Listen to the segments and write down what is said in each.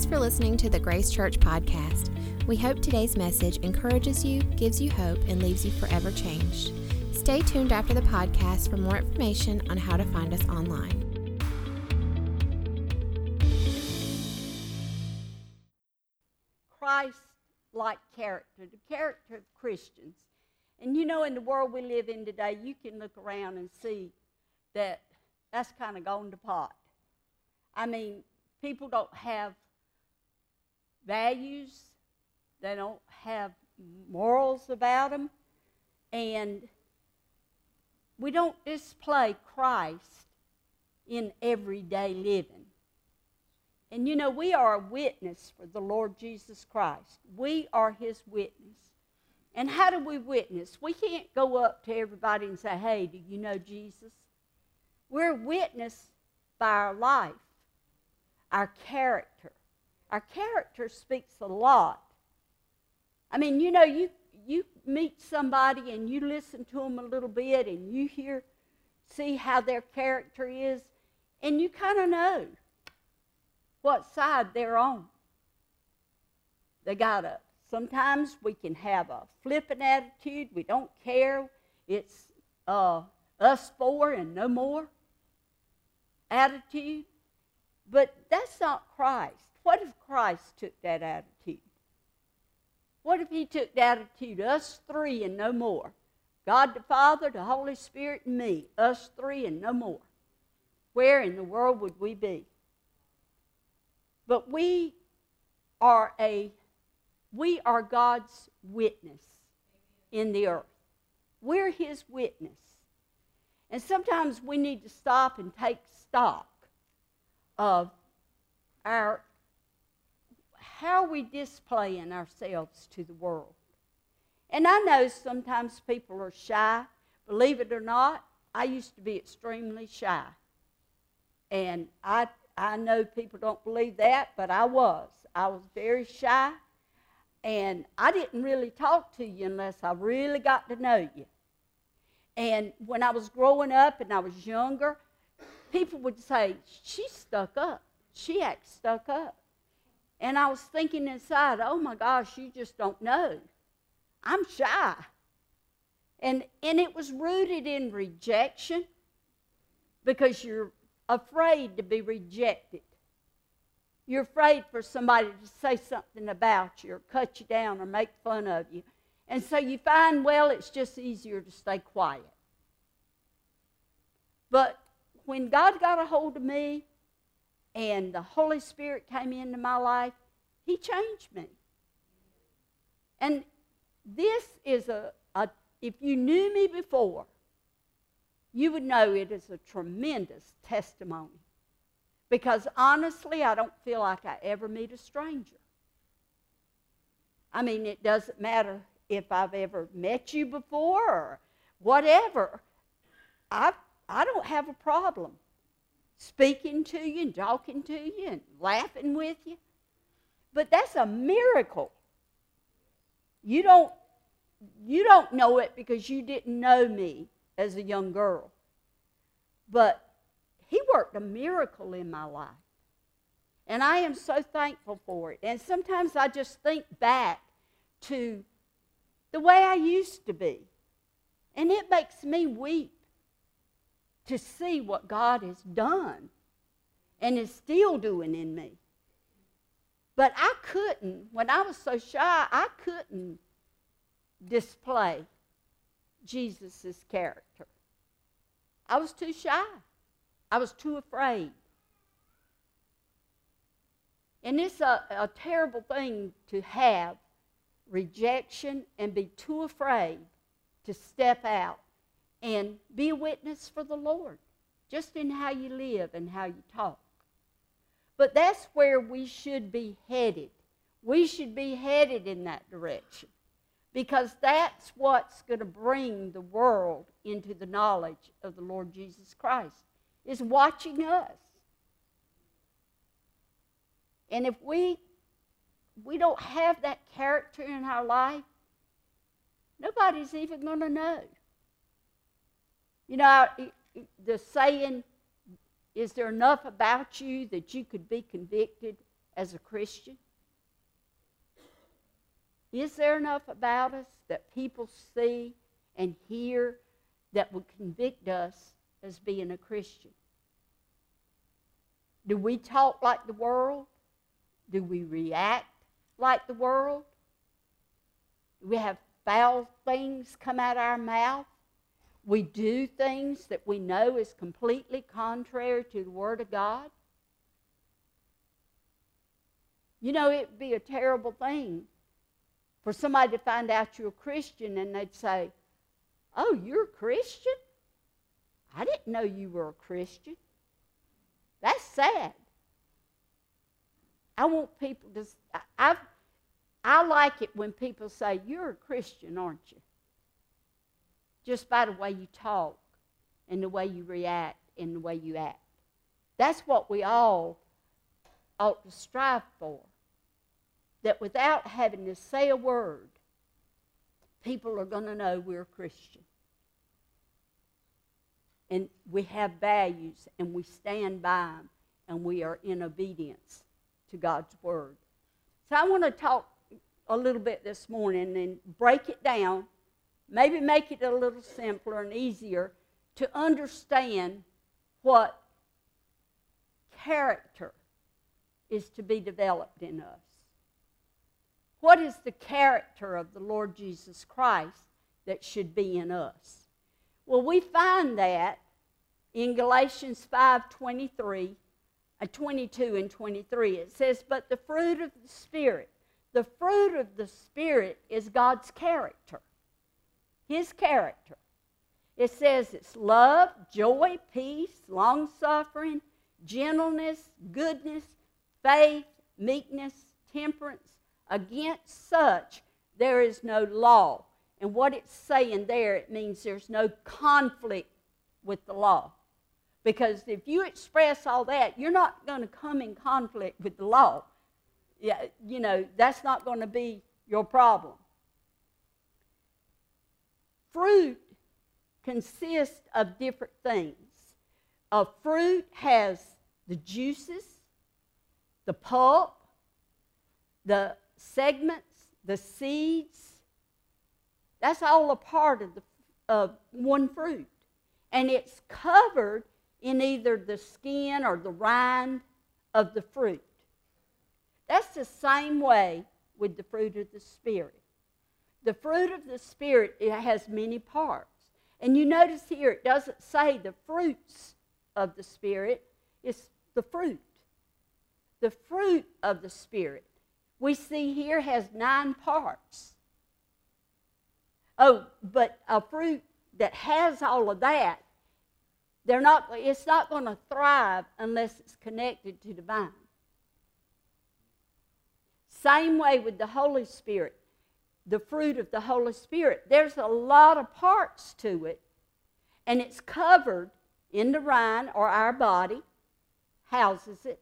Thanks for listening to the Grace Church podcast. We hope today's message encourages you, gives you hope, and leaves you forever changed. Stay tuned after the podcast for more information on how to find us online. Christ like character, the character of Christians. And you know, in the world we live in today, you can look around and see that that's kind of gone to pot. I mean, people don't have values, they don't have morals about them, and we don't display Christ in everyday living. And you know, we are a witness for the Lord Jesus Christ. We are his witness. And how do we witness? We can't go up to everybody and say, hey, do you know Jesus? We're a witness by our life, our character. Our character speaks a lot. I mean, you know, you, you meet somebody and you listen to them a little bit and you hear, see how their character is, and you kind of know what side they're on. They got a, sometimes we can have a flippant attitude. We don't care. It's uh, us four and no more attitude. But that's not Christ. What if Christ took that attitude? What if he took the attitude, us three and no more? God the Father, the Holy Spirit, and me, us three and no more. Where in the world would we be? But we are a we are God's witness in the earth. We're his witness. And sometimes we need to stop and take stock of our how we displaying ourselves to the world. And I know sometimes people are shy. Believe it or not, I used to be extremely shy. And I I know people don't believe that, but I was. I was very shy, and I didn't really talk to you unless I really got to know you. And when I was growing up and I was younger, people would say, She's stuck up. She acts stuck up. And I was thinking inside, oh my gosh, you just don't know. I'm shy. And, and it was rooted in rejection because you're afraid to be rejected. You're afraid for somebody to say something about you or cut you down or make fun of you. And so you find, well, it's just easier to stay quiet. But when God got a hold of me and the Holy Spirit came into my life, He changed me. And this is a, a if you knew me before, you would know it is a tremendous testimony. Because honestly, I don't feel like I ever meet a stranger. I mean, it doesn't matter if I've ever met you before or whatever. I, I don't have a problem speaking to you and talking to you and laughing with you. But that's a miracle. You don't, you don't know it because you didn't know me as a young girl. But he worked a miracle in my life. And I am so thankful for it. And sometimes I just think back to the way I used to be. And it makes me weep to see what God has done and is still doing in me. But I couldn't, when I was so shy, I couldn't display Jesus' character. I was too shy. I was too afraid. And it's a, a terrible thing to have rejection and be too afraid to step out and be a witness for the Lord, just in how you live and how you talk. But that's where we should be headed. We should be headed in that direction because that's what's going to bring the world into the knowledge of the Lord Jesus Christ is watching us. And if we we don't have that character in our life, nobody's even going to know. You know, the saying, is there enough about you that you could be convicted as a Christian? Is there enough about us that people see and hear that would convict us as being a Christian? Do we talk like the world? Do we react like the world? Do we have foul things come out of our mouth? We do things that we know is completely contrary to the Word of God? You know, it'd be a terrible thing for somebody to find out you're a Christian and they'd say, Oh, you're a Christian? I didn't know you were a Christian. That's sad. I want people to, I, I like it when people say, You're a Christian, aren't you? Just by the way you talk and the way you react and the way you act. That's what we all ought to strive for that without having to say a word, people are going to know we're Christian. And we have values and we stand by them and we are in obedience to God's word. So I want to talk a little bit this morning and break it down, maybe make it a little simpler and easier to understand what character is to be developed in us. What is the character of the Lord Jesus Christ that should be in us? Well, we find that in Galatians 5 23, uh, 22 and 23. It says, But the fruit of the Spirit, the fruit of the Spirit is God's character, His character. It says it's love, joy, peace, long suffering, gentleness, goodness, faith, meekness, temperance. Against such there is no law. And what it's saying there, it means there's no conflict with the law. Because if you express all that, you're not going to come in conflict with the law. Yeah, you know, that's not going to be your problem. Fruit consists of different things. A fruit has the juices, the pulp, the segments, the seeds. That's all a part of, the, of one fruit. And it's covered in either the skin or the rind of the fruit. That's the same way with the fruit of the Spirit. The fruit of the Spirit it has many parts. And you notice here it doesn't say the fruits of the Spirit, it's the fruit. The fruit of the Spirit we see here has nine parts. Oh, but a fruit that has all of that, they're not, it's not going to thrive unless it's connected to the vine. Same way with the Holy Spirit, the fruit of the Holy Spirit. There's a lot of parts to it, and it's covered in the rind or our body, houses it.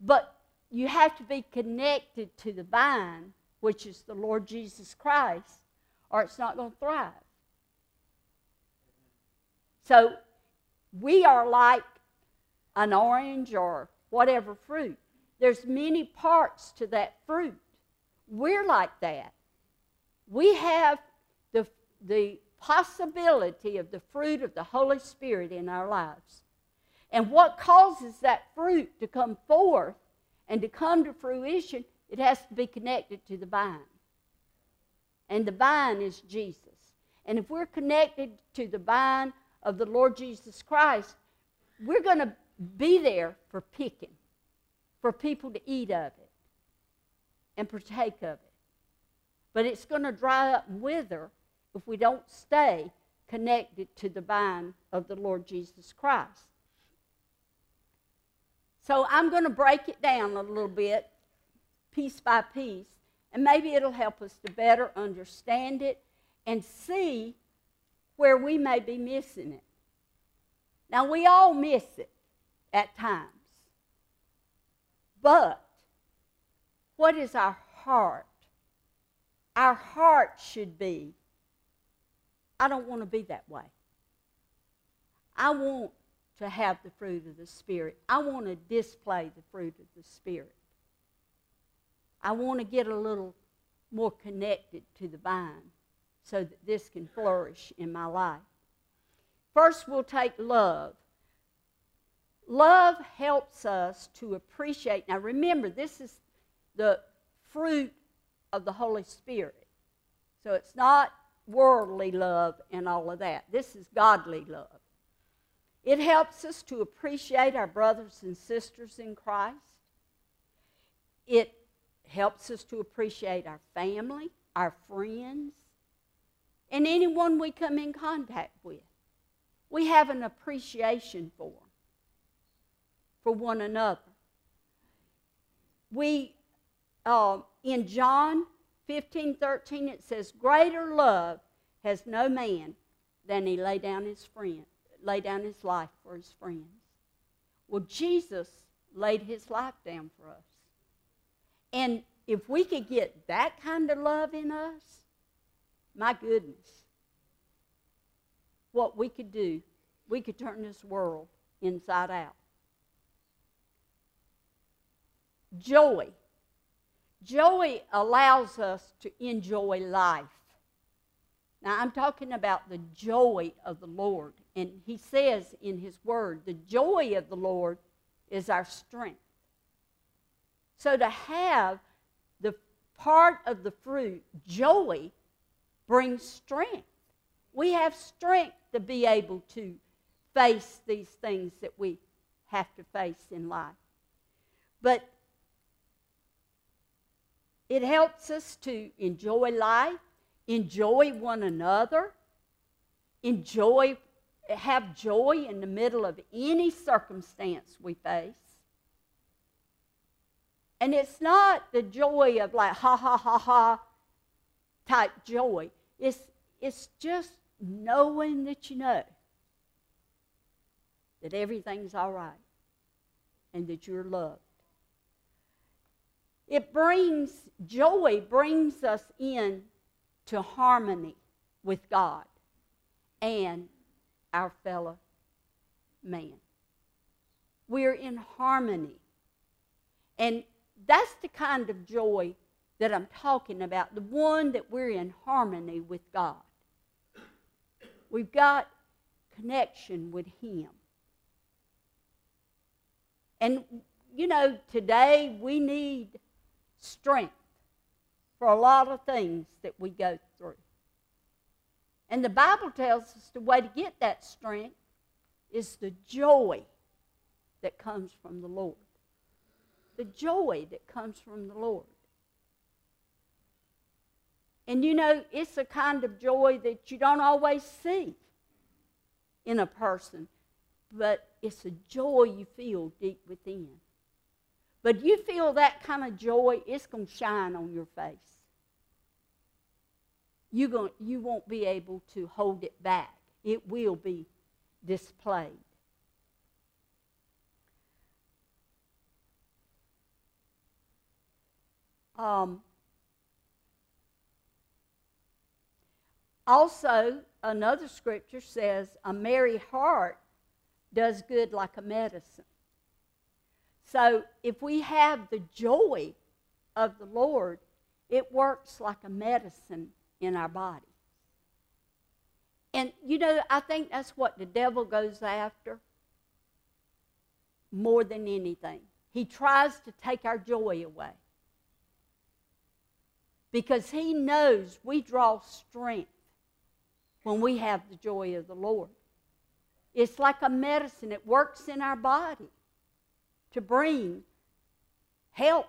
But you have to be connected to the vine, which is the Lord Jesus Christ, or it's not going to thrive. So we are like an orange or whatever fruit. There's many parts to that fruit. We're like that. We have the, the possibility of the fruit of the Holy Spirit in our lives. And what causes that fruit to come forth and to come to fruition, it has to be connected to the vine. And the vine is Jesus. And if we're connected to the vine of the Lord Jesus Christ, we're going to be there for picking, for people to eat of it and partake of it. But it's going to dry up and wither if we don't stay connected to the vine of the Lord Jesus Christ. So I'm going to break it down a little bit, piece by piece, and maybe it'll help us to better understand it and see where we may be missing it. Now, we all miss it at times. But what is our heart? Our heart should be I don't want to be that way. I want to have the fruit of the Spirit. I want to display the fruit of the Spirit. I want to get a little more connected to the vine so that this can flourish in my life. First, we'll take love. Love helps us to appreciate. Now, remember, this is the fruit of the Holy Spirit. So it's not worldly love and all of that. This is godly love. It helps us to appreciate our brothers and sisters in Christ. It helps us to appreciate our family, our friends, and anyone we come in contact with. We have an appreciation for for one another. We, uh, in John 15, 13, it says, Greater love has no man than he lay down his friend, lay down his life for his friends. Well, Jesus laid his life down for us. And if we could get that kind of love in us, my goodness, what we could do, we could turn this world inside out. Joy. Joy allows us to enjoy life. Now, I'm talking about the joy of the Lord. And he says in his word, the joy of the Lord is our strength. So to have the part of the fruit, joy, brings strength. We have strength to be able to face these things that we have to face in life. But it helps us to enjoy life, enjoy one another, enjoy, have joy in the middle of any circumstance we face. And it's not the joy of like ha ha ha ha type joy. It's, it's just knowing that you know that everything's all right and that you're loved. It brings joy, brings us in to harmony with God and our fellow man. We're in harmony. And that's the kind of joy that I'm talking about, the one that we're in harmony with God. We've got connection with Him. And, you know, today we need strength for a lot of things that we go through. And the Bible tells us the way to get that strength is the joy that comes from the Lord the joy that comes from the Lord. And you know, it's a kind of joy that you don't always see in a person, but it's a joy you feel deep within. But you feel that kind of joy, it's going to shine on your face. You're going, you won't be able to hold it back, it will be displayed. Um, also, another scripture says, A merry heart does good like a medicine. So, if we have the joy of the Lord, it works like a medicine in our body. And you know, I think that's what the devil goes after more than anything. He tries to take our joy away because He knows we draw strength when we have the joy of the Lord. It's like a medicine, it works in our body to bring help.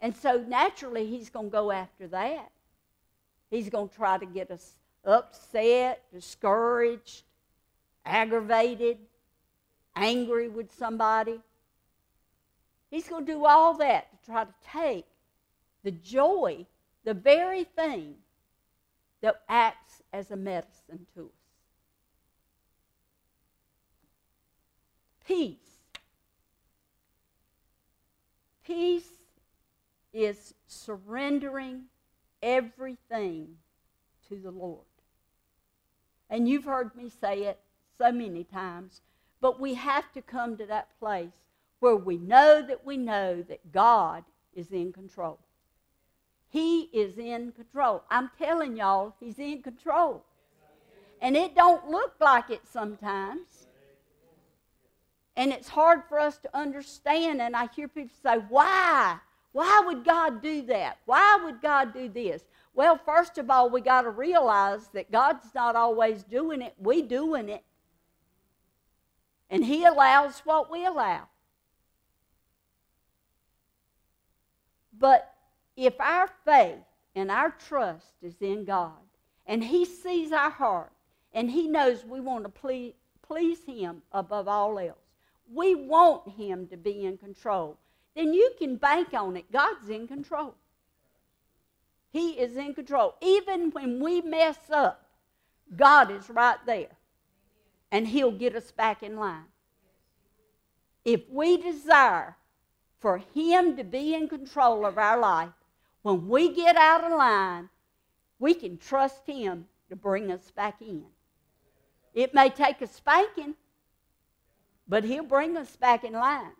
And so naturally, He's going to go after that. He's going to try to get us upset, discouraged, aggravated, angry with somebody. He's going to do all that to try to take the joy, the very thing that acts as a medicine to us. Peace. Peace is surrendering everything to the Lord. And you've heard me say it so many times, but we have to come to that place where we know that we know that God is in control. He is in control. I'm telling y'all, he's in control. And it don't look like it sometimes. And it's hard for us to understand. And I hear people say, why? Why would God do that? Why would God do this? Well, first of all, we got to realize that God's not always doing it. We doing it. And He allows what we allow. But if our faith and our trust is in God, and He sees our heart, and He knows we want to please, please Him above all else, we want Him to be in control, then you can bank on it. God's in control. He is in control. Even when we mess up, God is right there. And He'll get us back in line. If we desire for Him to be in control of our life, when we get out of line, we can trust Him to bring us back in. It may take a spanking, but He'll bring us back in line.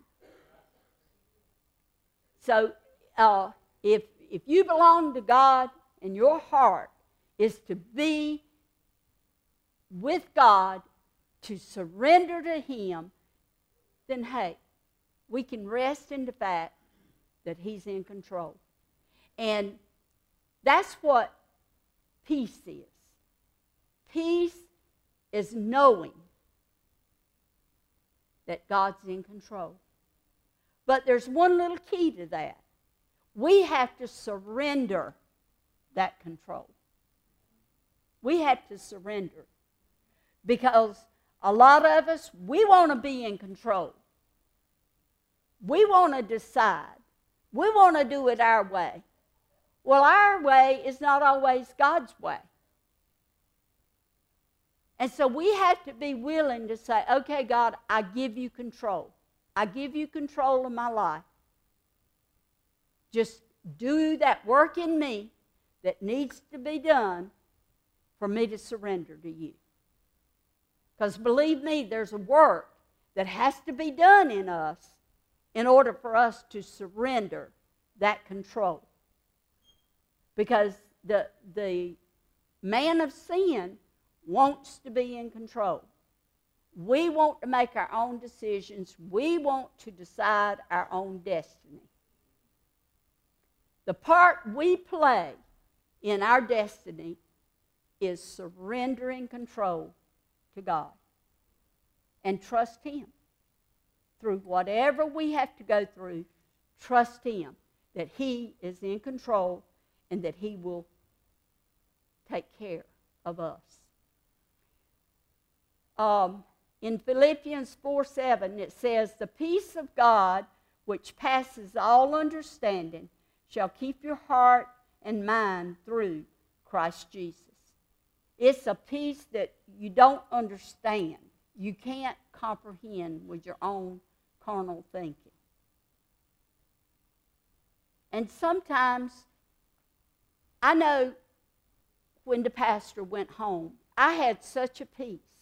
So, uh, if, if you belong to God and your heart is to be with God, to surrender to Him, then hey, we can rest in the fact that He's in control. And that's what peace is. Peace is knowing that God's in control. But there's one little key to that. We have to surrender that control. We have to surrender. Because a lot of us, we want to be in control. We want to decide. We want to do it our way. Well, our way is not always God's way. And so we have to be willing to say, okay, God, I give you control. I give you control of my life. Just do that work in me that needs to be done for me to surrender to you. Because believe me, there's a work that has to be done in us in order for us to surrender that control. Because the, the man of sin wants to be in control. We want to make our own decisions. We want to decide our own destiny. The part we play in our destiny is surrendering control to God and trust Him. Through whatever we have to go through, trust Him that He is in control and that He will take care of us. Um, in Philippians 4 7, it says, The peace of God, which passes all understanding, shall keep your heart and mind through Christ Jesus. It's a peace that you don't understand. You can't comprehend with your own carnal thinking. And sometimes, I know when the pastor went home, I had such a peace.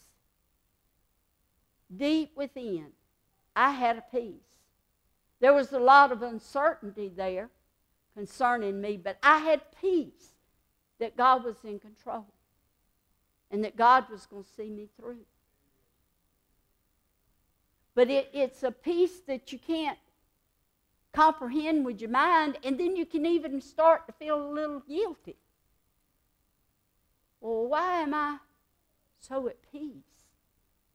Deep within, I had a peace. There was a lot of uncertainty there concerning me, but I had peace that God was in control and that God was going to see me through. But it, it's a peace that you can't comprehend with your mind, and then you can even start to feel a little guilty. Well, why am I so at peace?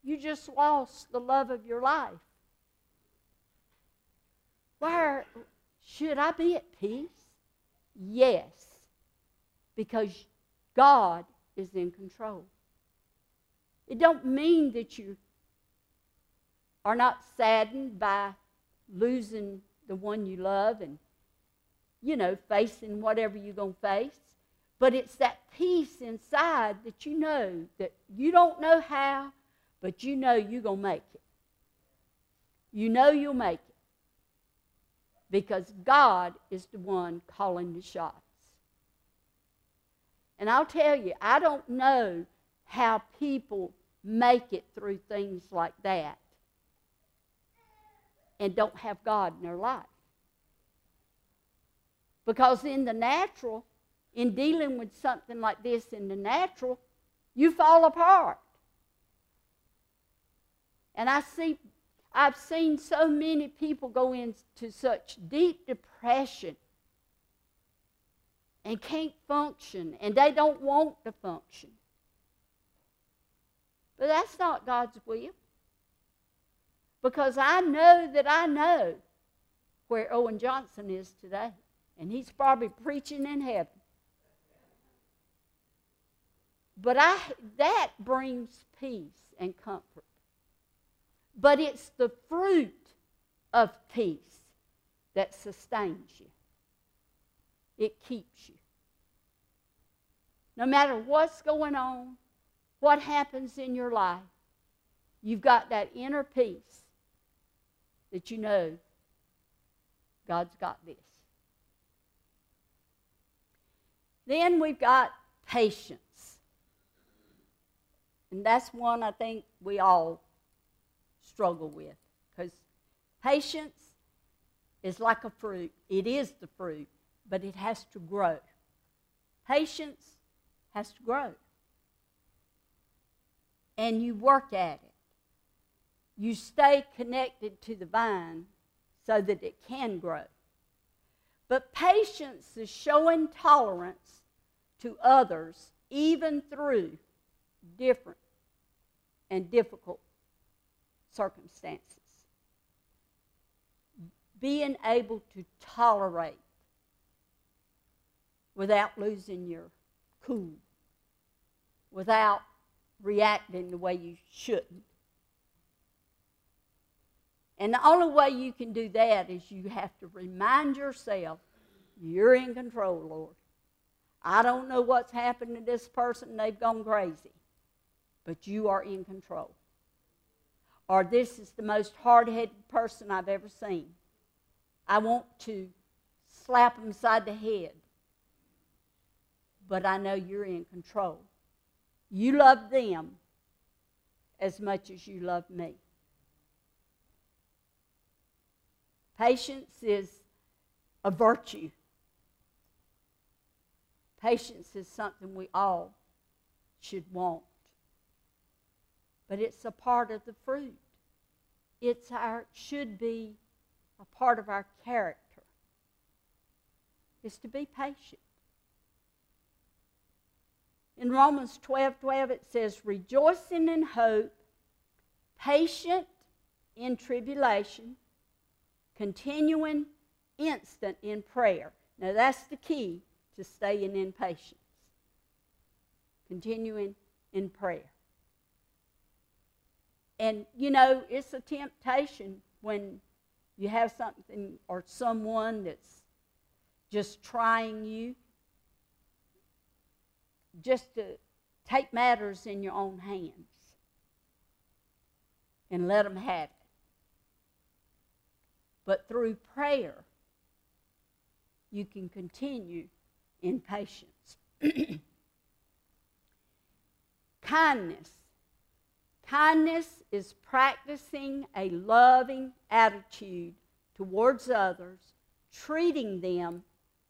You just lost the love of your life. Why should I be at peace? Yes, because God is in control. It don't mean that you are not saddened by losing the one you love and you know facing whatever you're going to face but it's that peace inside that you know that you don't know how but you know you're going to make it you know you'll make it because god is the one calling the shots and I'll tell you, I don't know how people make it through things like that and don't have God in their life. Because in the natural, in dealing with something like this in the natural, you fall apart. And I see, I've seen so many people go into such deep depression and can't function, and they don't want to function. But that's not God's will. Because I know that I know where Owen Johnson is today. And he's probably preaching in heaven. But I, that brings peace and comfort. But it's the fruit of peace that sustains you, it keeps you. No matter what's going on, what happens in your life, you've got that inner peace that you know God's got this. Then we've got patience. And that's one I think we all struggle with because patience is like a fruit. It is the fruit, but it has to grow. Patience has to grow. And you work at it. You stay connected to the vine so that it can grow. But patience is showing tolerance to others even through different and difficult circumstances. Being able to tolerate without losing your cool, without reacting the way you shouldn't. And the only way you can do that is you have to remind yourself you're in control, Lord. I don't know what's happened to this person, they've gone crazy, but you are in control. Or this is the most hard headed person I've ever seen. I want to slap him side the head, but I know you're in control. You love them as much as you love me. Patience is a virtue. Patience is something we all should want. But it's a part of the fruit. It's our should be a part of our character. Is to be patient. In Romans 12 12, it says, rejoicing in hope, patient in tribulation, continuing instant in prayer. Now, that's the key to staying in patience. Continuing in prayer. And, you know, it's a temptation when you have something or someone that's just trying you just to take matters in your own hands and let them have it. But through prayer, you can continue in patience. Kindness. Kindness is practicing a loving attitude towards others, treating them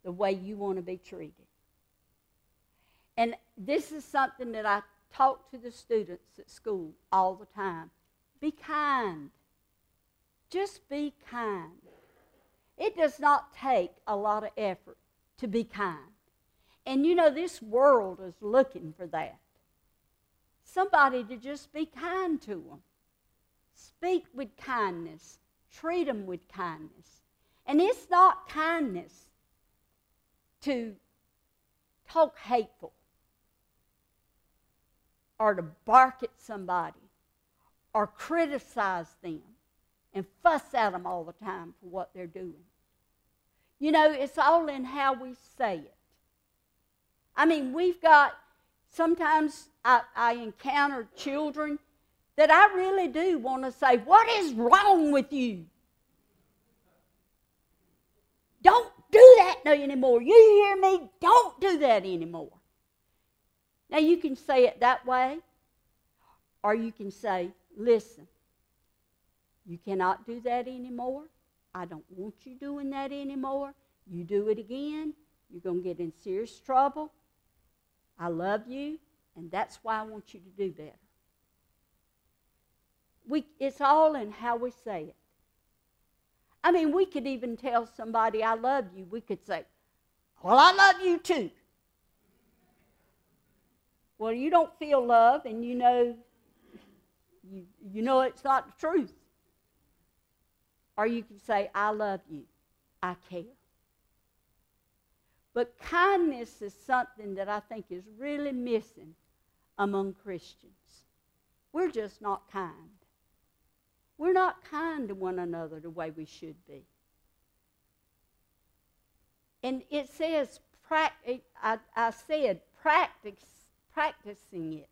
the way you want to be treated. And this is something that I talk to the students at school all the time. Be kind. Just be kind. It does not take a lot of effort to be kind. And you know, this world is looking for that. Somebody to just be kind to them. Speak with kindness. Treat them with kindness. And it's not kindness to talk hateful or to bark at somebody or criticize them and fuss at them all the time for what they're doing. You know, it's all in how we say it. I mean, we've got, sometimes I, I encounter children that I really do want to say, What is wrong with you? Don't do that no anymore. You hear me? Don't do that anymore. Now, you can say it that way, or you can say, listen, you cannot do that anymore. I don't want you doing that anymore. You do it again, you're going to get in serious trouble. I love you, and that's why I want you to do better. We, it's all in how we say it. I mean, we could even tell somebody, I love you. We could say, Well, I love you too. Well, you don't feel love, and you know, you, you know it's not the truth. Or you can say, I love you. I care. But kindness is something that I think is really missing among Christians. We're just not kind. We're not kind to one another the way we should be. And it says, I, I said, practice, practicing it.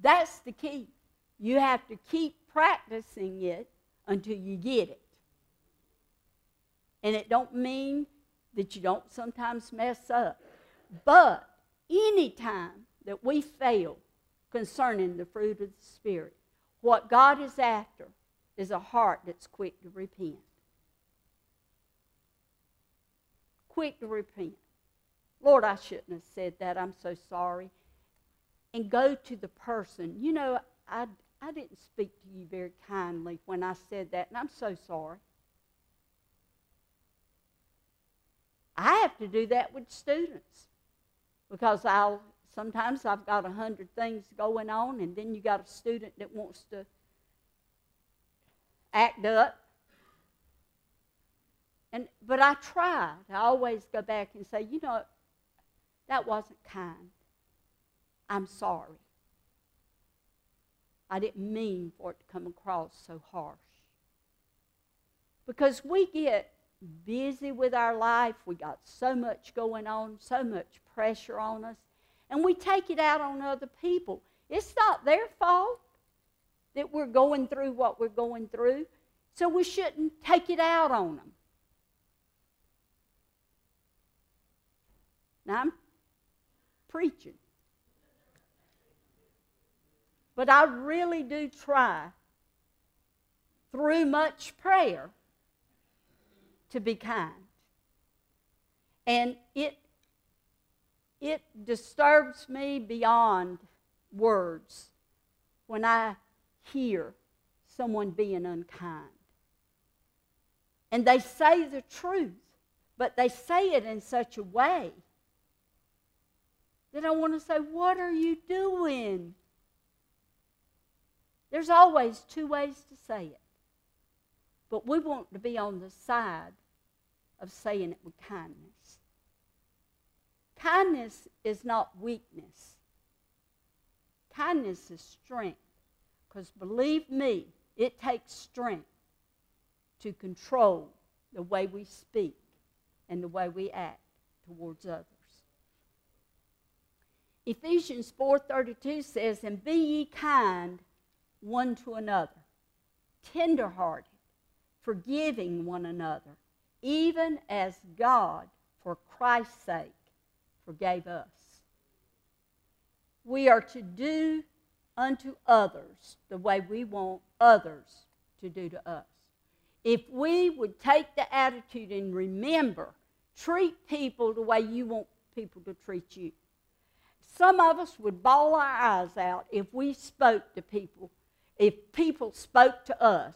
That's the key. You have to keep practicing it until you get it. And it don't mean that you don't sometimes mess up. But any time that we fail concerning the fruit of the Spirit, what God is after is a heart that's quick to repent. Quick to repent. Lord, I shouldn't have said that. I'm so sorry. And go to the person. You know, I, I didn't speak to you very kindly when I said that, and I'm so sorry. I have to do that with students because I'll sometimes I've got a hundred things going on, and then you got a student that wants to act up. And but I try. I always go back and say, you know, that wasn't kind. I'm sorry. I didn't mean for it to come across so harsh. Because we get busy with our life. We got so much going on, so much pressure on us, and we take it out on other people. It's not their fault that we're going through what we're going through, so we shouldn't take it out on them. Now I'm preaching. But I really do try through much prayer to be kind. And it, it disturbs me beyond words when I hear someone being unkind. And they say the truth, but they say it in such a way that I want to say, What are you doing? There's always two ways to say it. But we want to be on the side of saying it with kindness. Kindness is not weakness, kindness is strength. Because believe me, it takes strength to control the way we speak and the way we act towards others. Ephesians 4:32 says, "And be ye kind one to another, tenderhearted, forgiving one another, even as God, for Christ's sake, forgave us. We are to do unto others the way we want others to do to us. If we would take the attitude and remember, treat people the way you want people to treat you. Some of us would bawl our eyes out if we spoke to people, if people spoke to us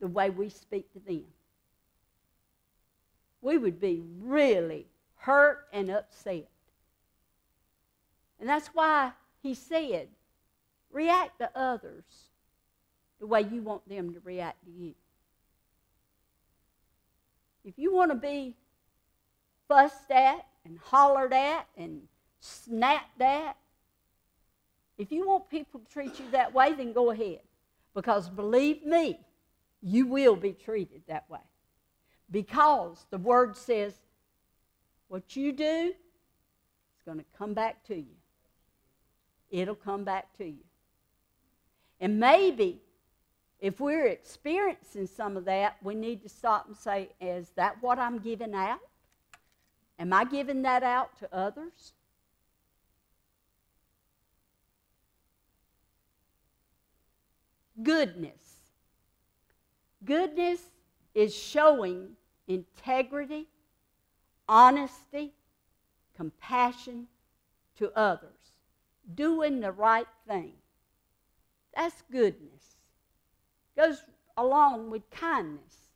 the way we speak to them we would be really hurt and upset. And that's why he said, react to others the way you want them to react to you. If you want to be fussed at and hollered at and snapped at, if you want people to treat you that way, then go ahead. Because believe me, you will be treated that way. Because the word says, what you do is going to come back to you. It'll come back to you. And maybe if we're experiencing some of that, we need to stop and say, is that what I'm giving out? Am I giving that out to others? Goodness. Goodness is showing integrity, honesty, compassion to others, doing the right thing. That's goodness. Goes along with kindness.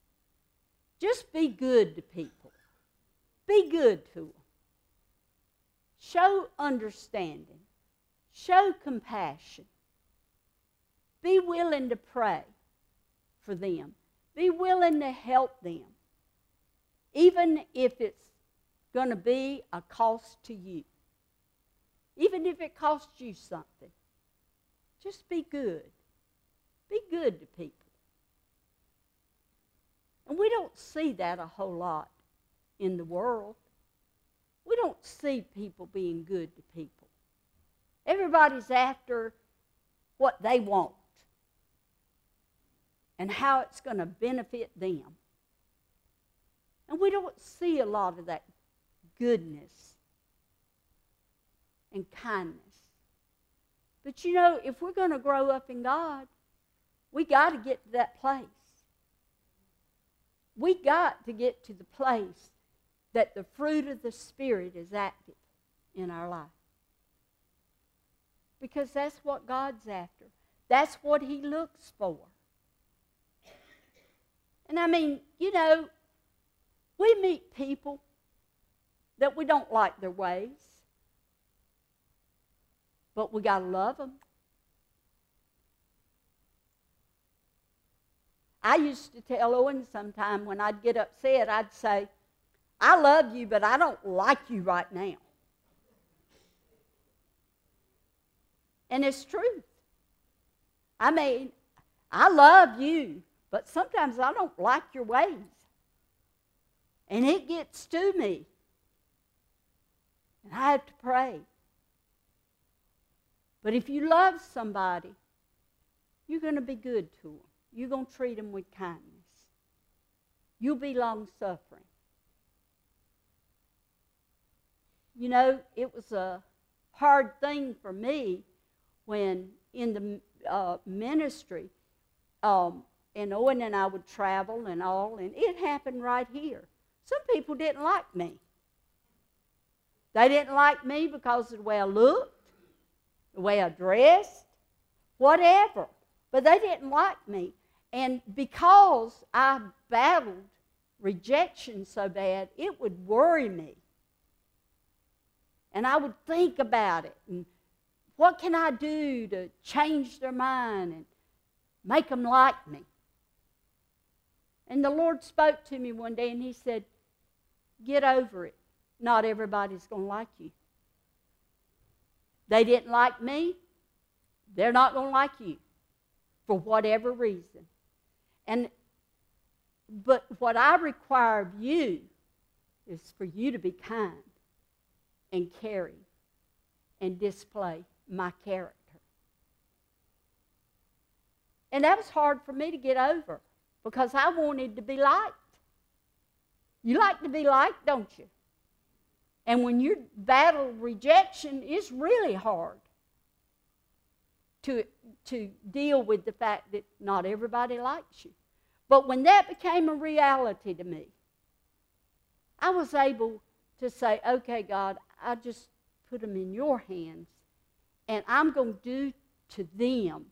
Just be good to people. Be good to them. Show understanding. Show compassion. Be willing to pray for them. Be willing to help them, even if it's going to be a cost to you. Even if it costs you something. Just be good. Be good to people. And we don't see that a whole lot in the world. We don't see people being good to people. Everybody's after what they want and how it's going to benefit them. And we don't see a lot of that goodness and kindness. But you know, if we're going to grow up in God, we got to get to that place. We got to get to the place that the fruit of the Spirit is active in our life. Because that's what God's after. That's what He looks for. And I mean, you know, we meet people that we don't like their ways, but we got to love them. I used to tell Owen sometime when I'd get upset, I'd say, I love you, but I don't like you right now. And it's true. I mean, I love you, but sometimes I don't like your ways. And it gets to me. And I have to pray. But if you love somebody, you're going to be good to them. You're going to treat them with kindness. You'll be long suffering. You know, it was a hard thing for me when in the uh, ministry, um, and Owen and I would travel and all, and it happened right here. Some people didn't like me. They didn't like me because of the way I looked, the way I dressed, whatever. But they didn't like me. And because I battled rejection so bad, it would worry me. And I would think about it and what can I do to change their mind and make them like me? And the Lord spoke to me one day and He said, Get over it. Not everybody's going to like you. They didn't like me, they're not going to like you for whatever reason. And but what I require of you is for you to be kind and caring and display my character. And that was hard for me to get over because I wanted to be liked. You like to be liked, don't you? And when you battle rejection, it's really hard to, to deal with the fact that not everybody likes you. But when that became a reality to me, I was able to say, okay, God, I just put them in your hands, and I'm going to do to them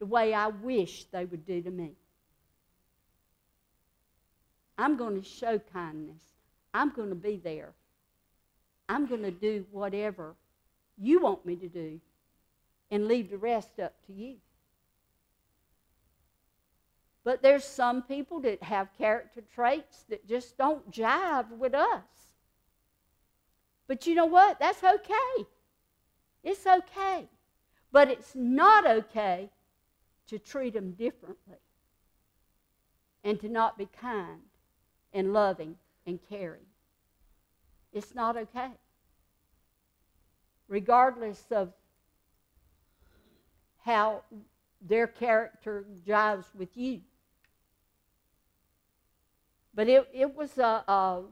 the way I wish they would do to me. I'm going to show kindness. I'm going to be there. I'm going to do whatever you want me to do and leave the rest up to you. But there's some people that have character traits that just don't jive with us. But you know what? That's okay. It's okay. But it's not okay to treat them differently and to not be kind and loving and caring. It's not okay. Regardless of how their character jives with you. But it, it was a, a,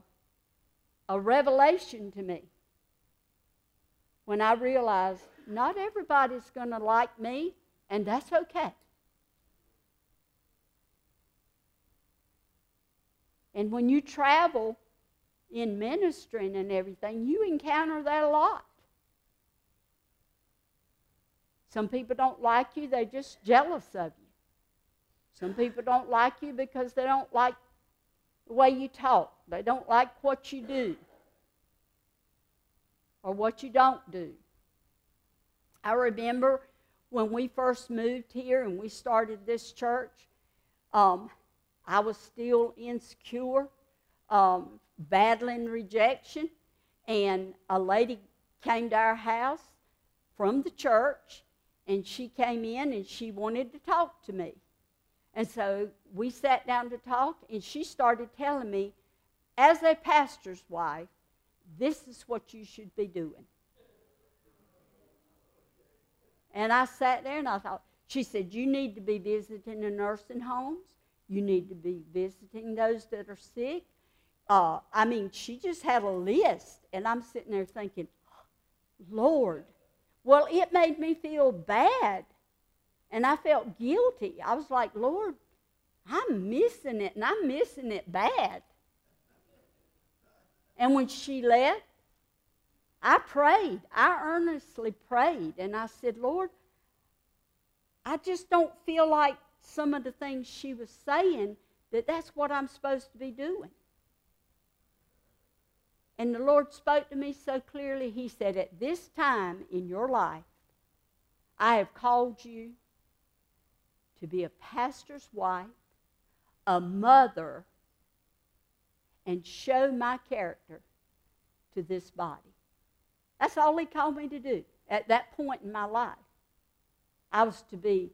a revelation to me when I realized not everybody's going to like me, and that's okay. And when you travel in ministering and everything, you encounter that a lot. Some people don't like you, they're just jealous of you. Some people don't like you because they don't like the way you talk, they don't like what you do or what you don't do. I remember when we first moved here and we started this church, um, I was still insecure, um, battling rejection, and a lady came to our house from the church, and she came in and she wanted to talk to me. And so we sat down to talk, and she started telling me, as a pastor's wife, this is what you should be doing. And I sat there and I thought, she said, You need to be visiting the nursing homes. You need to be visiting those that are sick. Uh, I mean, she just had a list. And I'm sitting there thinking, Lord. Well, it made me feel bad. And I felt guilty. I was like, Lord, I'm missing it, and I'm missing it bad. And when she left, I prayed. I earnestly prayed. And I said, Lord, I just don't feel like some of the things she was saying that that's what I'm supposed to be doing. And the Lord spoke to me so clearly. He said, At this time in your life, I have called you to be a pastor's wife, a mother, and show my character to this body. That's all he called me to do at that point in my life. I was to be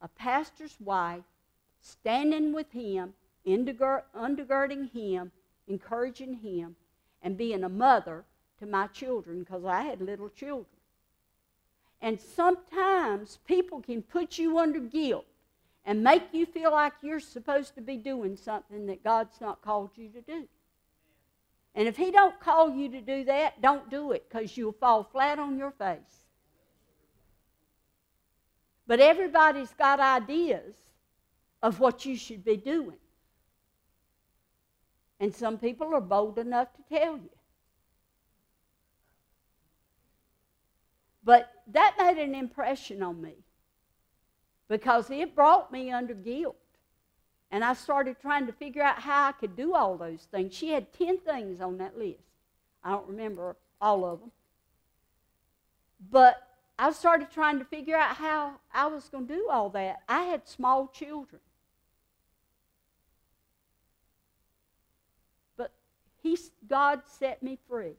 a pastor's wife, standing with him, undergirding him, encouraging him, and being a mother to my children because I had little children. And sometimes people can put you under guilt and make you feel like you're supposed to be doing something that God's not called you to do. And if he don't call you to do that, don't do it because you'll fall flat on your face. But everybody's got ideas of what you should be doing. And some people are bold enough to tell you. But that made an impression on me because it brought me under guilt. And I started trying to figure out how I could do all those things. She had 10 things on that list. I don't remember all of them. But I started trying to figure out how I was going to do all that. I had small children. He, God set me free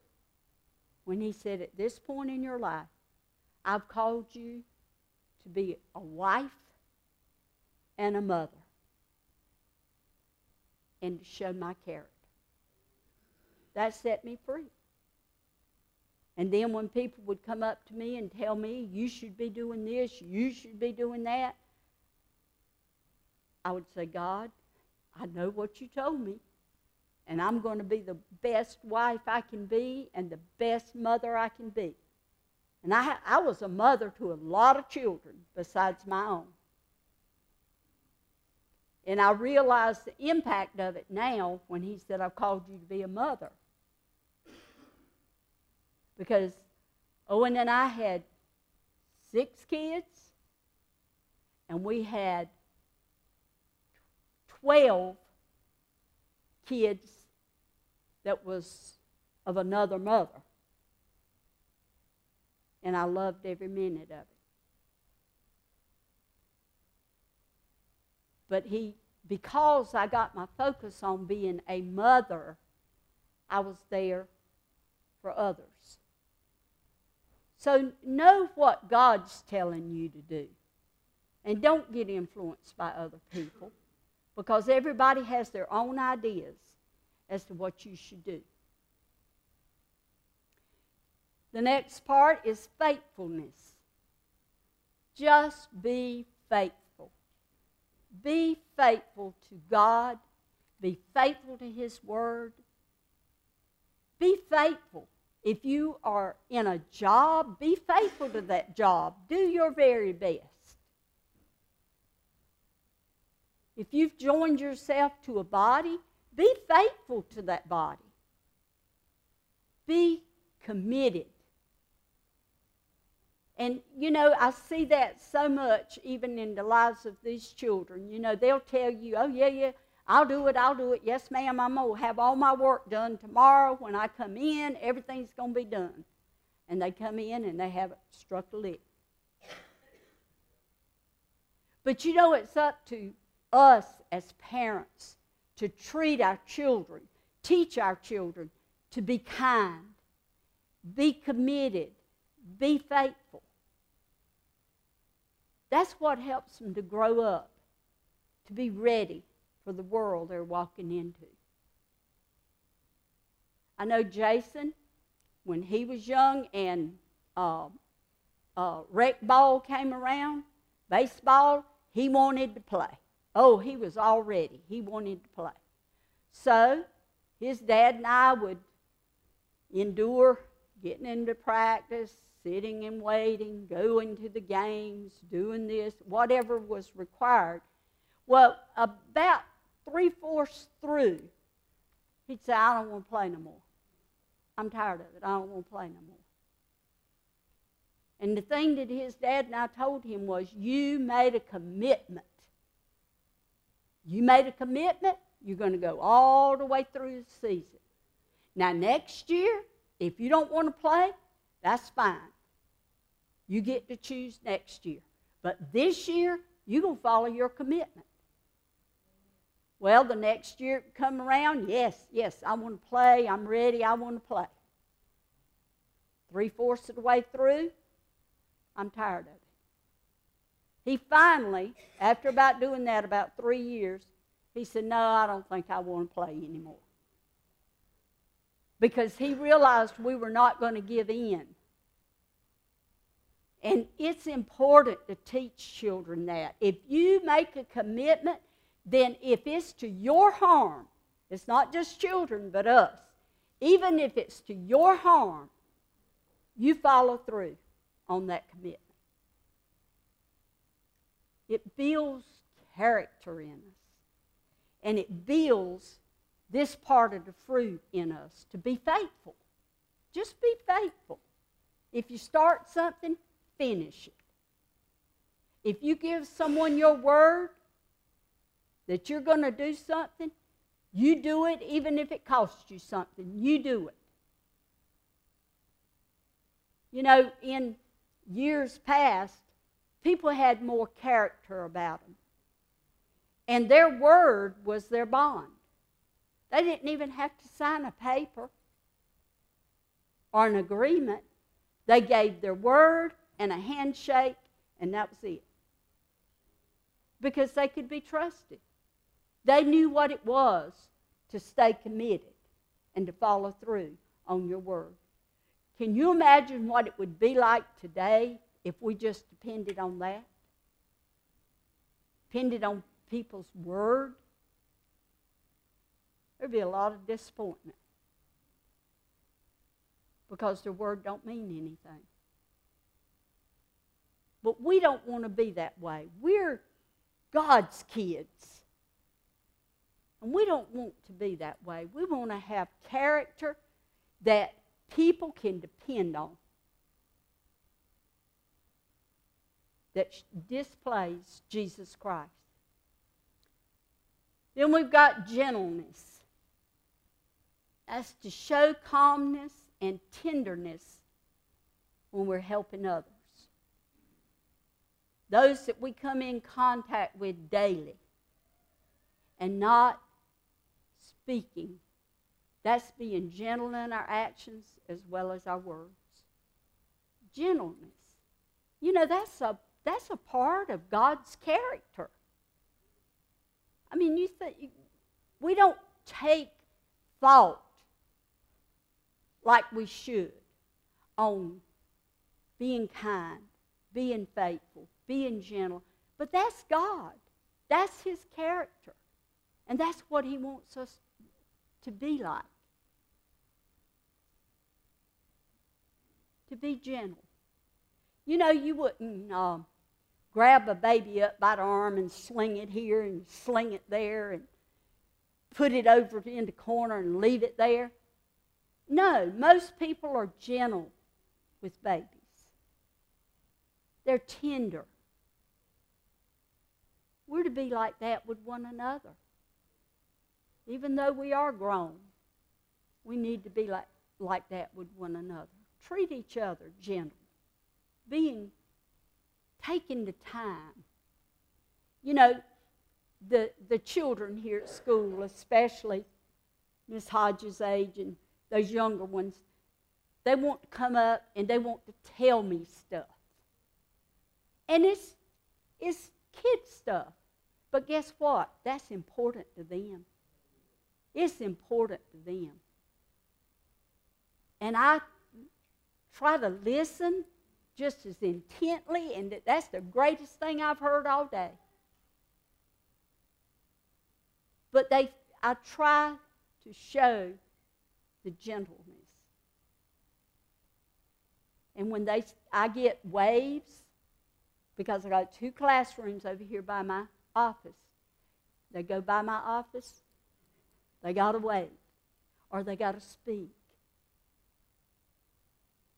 when He said, At this point in your life, I've called you to be a wife and a mother and to show my character. That set me free. And then when people would come up to me and tell me, you should be doing this, you should be doing that, I would say, God, I know what you told me. And I'm going to be the best wife I can be and the best mother I can be. And I, I was a mother to a lot of children besides my own. And I realize the impact of it now when he said, I've called you to be a mother. Because Owen and I had six kids, and we had 12 kids that was of another mother. And I loved every minute of it. But he, because I got my focus on being a mother, I was there for others. So know what God's telling you to do. And don't get influenced by other people because everybody has their own ideas as to what you should do. The next part is faithfulness. Just be faithful. Be faithful to God. Be faithful to His Word. Be faithful. If you are in a job, be faithful to that job. Do your very best. If you've joined yourself to a body, be faithful to that body. Be committed. And, you know, I see that so much even in the lives of these children. You know, they'll tell you, oh, yeah, yeah, I'll do it, I'll do it. Yes, ma'am, I'm going to have all my work done tomorrow. When I come in, everything's going to be done. And they come in and they haven't struck a lick. But you know, it's up to us as parents to treat our children, teach our children to be kind, be committed, be faithful. That's what helps them to grow up, to be ready for the world they're walking into. I know Jason, when he was young and uh, uh, rec ball came around, baseball, he wanted to play. Oh, he was all ready. He wanted to play. So his dad and I would endure getting into practice, sitting and waiting, going to the games, doing this, whatever was required. Well, about three fourths through, he'd say, I don't want to play no more. I'm tired of it. I don't want to play no more. And the thing that his dad and I told him was, You made a commitment. You made a commitment, you're going to go all the way through the season. Now, next year, if you don't want to play, that's fine. You get to choose next year. But this year, you're going to follow your commitment. Well, the next year come around, yes, yes, I want to play. I'm ready. I want to play. Three fourths of the way through, I'm tired of it. He finally, after about doing that about three years, he said, No, I don't think I want to play anymore. Because he realized we were not going to give in. And it's important to teach children that. If you make a commitment, then if it's to your harm, it's not just children, but us, even if it's to your harm, you follow through on that commitment. It builds character in us, and it builds this part of the fruit in us to be faithful. Just be faithful. If you start something, finish it. If you give someone your word that you're going to do something, you do it even if it costs you something. You do it. You know, in years past, people had more character about them. And their word was their bond. They didn't even have to sign a paper or an agreement. They gave their word and a handshake, and that was it. Because they could be trusted. They knew what it was to stay committed and to follow through on your word. Can you imagine what it would be like today if we just depended on that? Depended on people's word? There'd be a lot of disappointment because their word don't mean anything. But we don't want to be that way. We're God's kids. And we don't want to be that way. We want to have character that people can depend on, that displays Jesus Christ. Then we've got gentleness. That's to show calmness and tenderness when we're helping others those that we come in contact with daily, and not speaking. That's being gentle in our actions as well as our words. Gentleness. You know, that's a, that's a part of God's character. I mean, you think we don't take thought like we should on being kind, being faithful, being gentle. But that's God. That's His character. And that's what He wants us to be like. To be gentle. You know, you wouldn't uh, grab a baby up by the arm and sling it here and sling it there and put it over in the corner and leave it there. No, most people are gentle with babies. They're tender. We're to be like that with one another. Even though we are grown, we need to be like, like that with one another. Treat each other gentle. Being taking the time. You know, the, the children here at school, especially Miss Hodges' age and those younger ones, they want to come up and they want to tell me stuff. And it's, it's kid stuff. But guess what? That's important to them. It's important to them. And I try to listen just as intently, and that's the greatest thing I've heard all day. But they, I try to show the gentleness. And when they, I get waves, because I got two classrooms over here by my office. They go by my office, they got to wait, or they got to speak.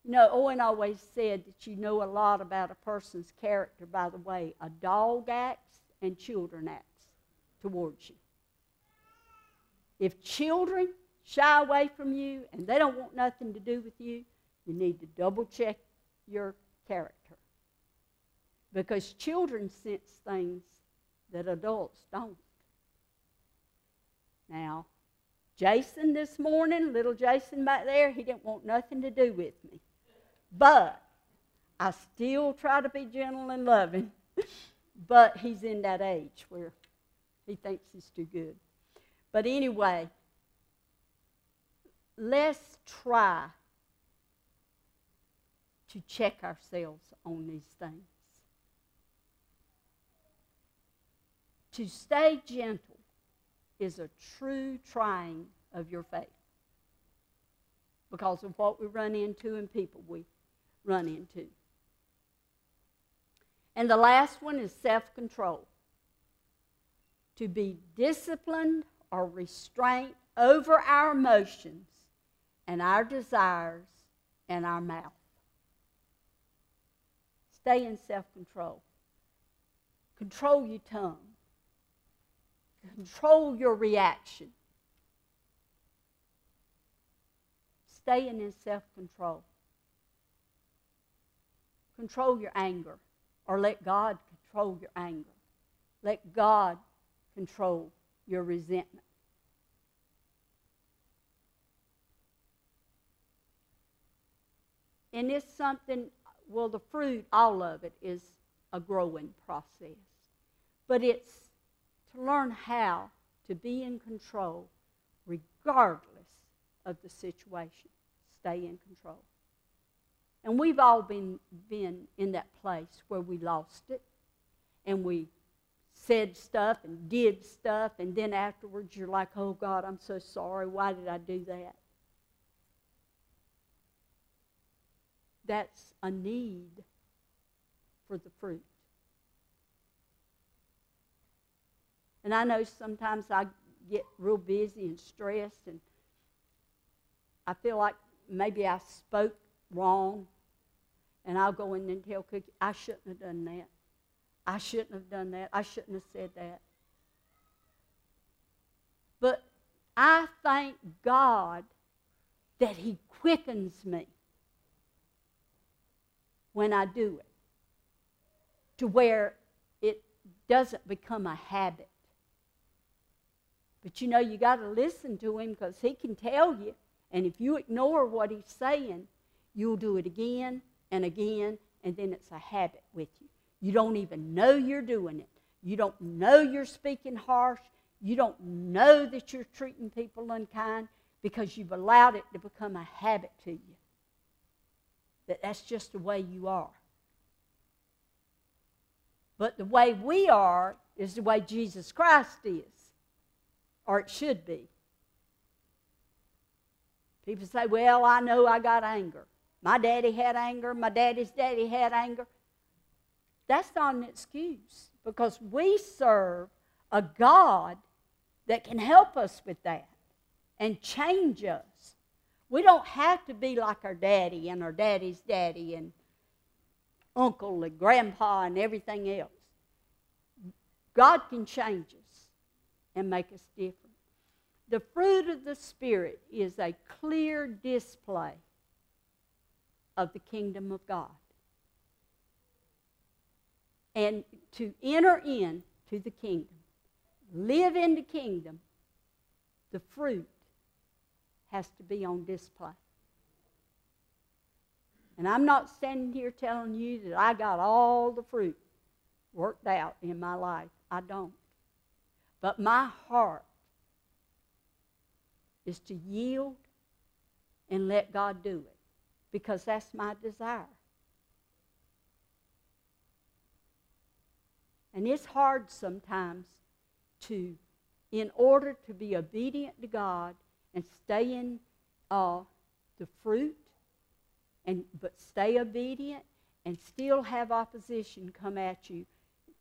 Know, Owen always said that you know a lot about a person's character by the way a dog acts and children acts towards you. If children shy away from you and they don't want nothing to do with you, you need to double check your character. Because children sense things that adults don't. Now, Jason this morning, little Jason back there, he didn't want nothing to do with me. But I still try to be gentle and loving. but he's in that age where he thinks he's too good. But anyway, let's try to check ourselves on these things. To stay gentle is a true trying of your faith because of what we run into and people we run into. And the last one is self control. To be disciplined or restraint over our emotions and our desires and our mouth. Stay in self control. Control your tongue. Control your reaction. Staying in self control. Control your anger, or let God control your anger. Let God control your resentment. And it's something, well, the fruit, all of it, is a growing process. But it's to learn how to be in control regardless of the situation. Stay in control. And we've all been, been in that place where we lost it and we said stuff and did stuff, and then afterwards you're like, oh God, I'm so sorry. Why did I do that? That's a need for the fruit. And I know sometimes I get real busy and stressed, and I feel like maybe I spoke wrong. And I'll go in and tell Cookie, I shouldn't have done that. I shouldn't have done that. I shouldn't have said that. But I thank God that He quickens me when I do it to where it doesn't become a habit. But you know, you got to listen to him because he can tell you. And if you ignore what he's saying, you'll do it again and again, and then it's a habit with you. You don't even know you're doing it. You don't know you're speaking harsh. You don't know that you're treating people unkind because you've allowed it to become a habit to you. That that's just the way you are. But the way we are is the way Jesus Christ is or it should be. People say, Well, I know I got anger. My daddy had anger. My daddy's daddy had anger. That's not an excuse because we serve a God that can help us with that and change us. We don't have to be like our daddy and our daddy's daddy and uncle and grandpa and everything else. God can change us and make us different. The fruit of the Spirit is a clear display of the kingdom of God. And to enter in to the kingdom, live in the kingdom, the fruit has to be on display. And I'm not standing here telling you that I got all the fruit worked out in my life. I don't. But my heart is to yield and let God do it because that's my desire. And it's hard sometimes to, in order to be obedient to God and stay in uh, the fruit, and but stay obedient and still have opposition come at you.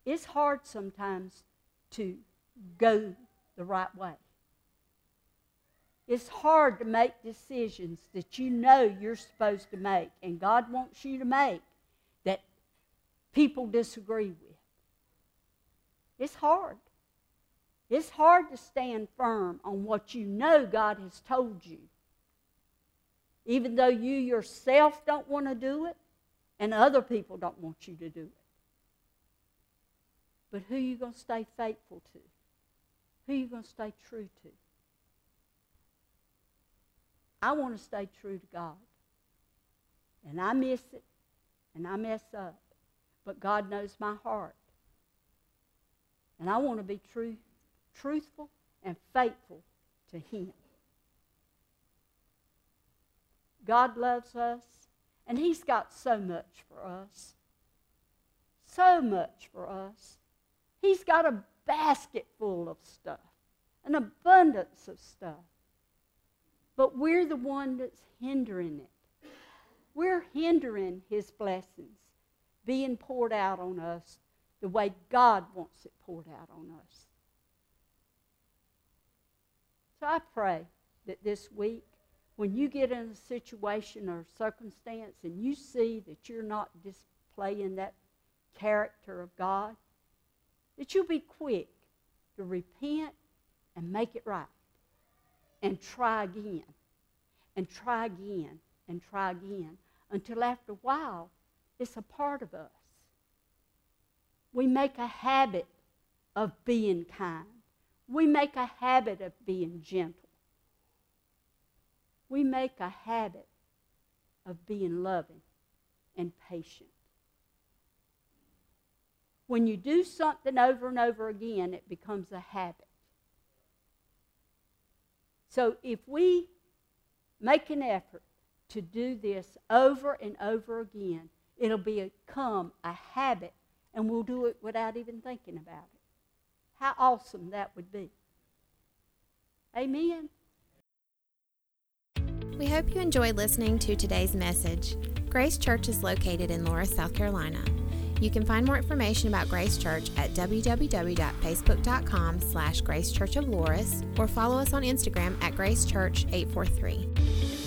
It's hard sometimes to go the right way. It's hard to make decisions that you know you're supposed to make and God wants you to make that people disagree with. It's hard. It's hard to stand firm on what you know God has told you. Even though you yourself don't want to do it and other people don't want you to do it. But who are you going to stay faithful to? Who are you going to stay true to? I want to stay true to God. And I miss it and I mess up. But God knows my heart. And I want to be true, truthful and faithful to Him. God loves us, and He's got so much for us. So much for us. He's got a basket full of stuff, an abundance of stuff. But we're the one that's hindering it. We're hindering His blessings being poured out on us the way God wants it poured out on us. So I pray that this week, when you get in a situation or circumstance and you see that you're not displaying that character of God, that you'll be quick to repent and make it right and try again and try again and try again until after a while it's a part of us. We make a habit of being kind. We make a habit of being gentle. We make a habit of being loving and patient. When you do something over and over again, it becomes a habit. So if we make an effort to do this over and over again, it'll become a habit and we'll do it without even thinking about it. How awesome that would be. Amen. We hope you enjoyed listening to today's message. Grace Church is located in Loris, South Carolina. You can find more information about Grace Church at www.facebook.com slash Grace Church of Loris or follow us on Instagram at Grace Church 843.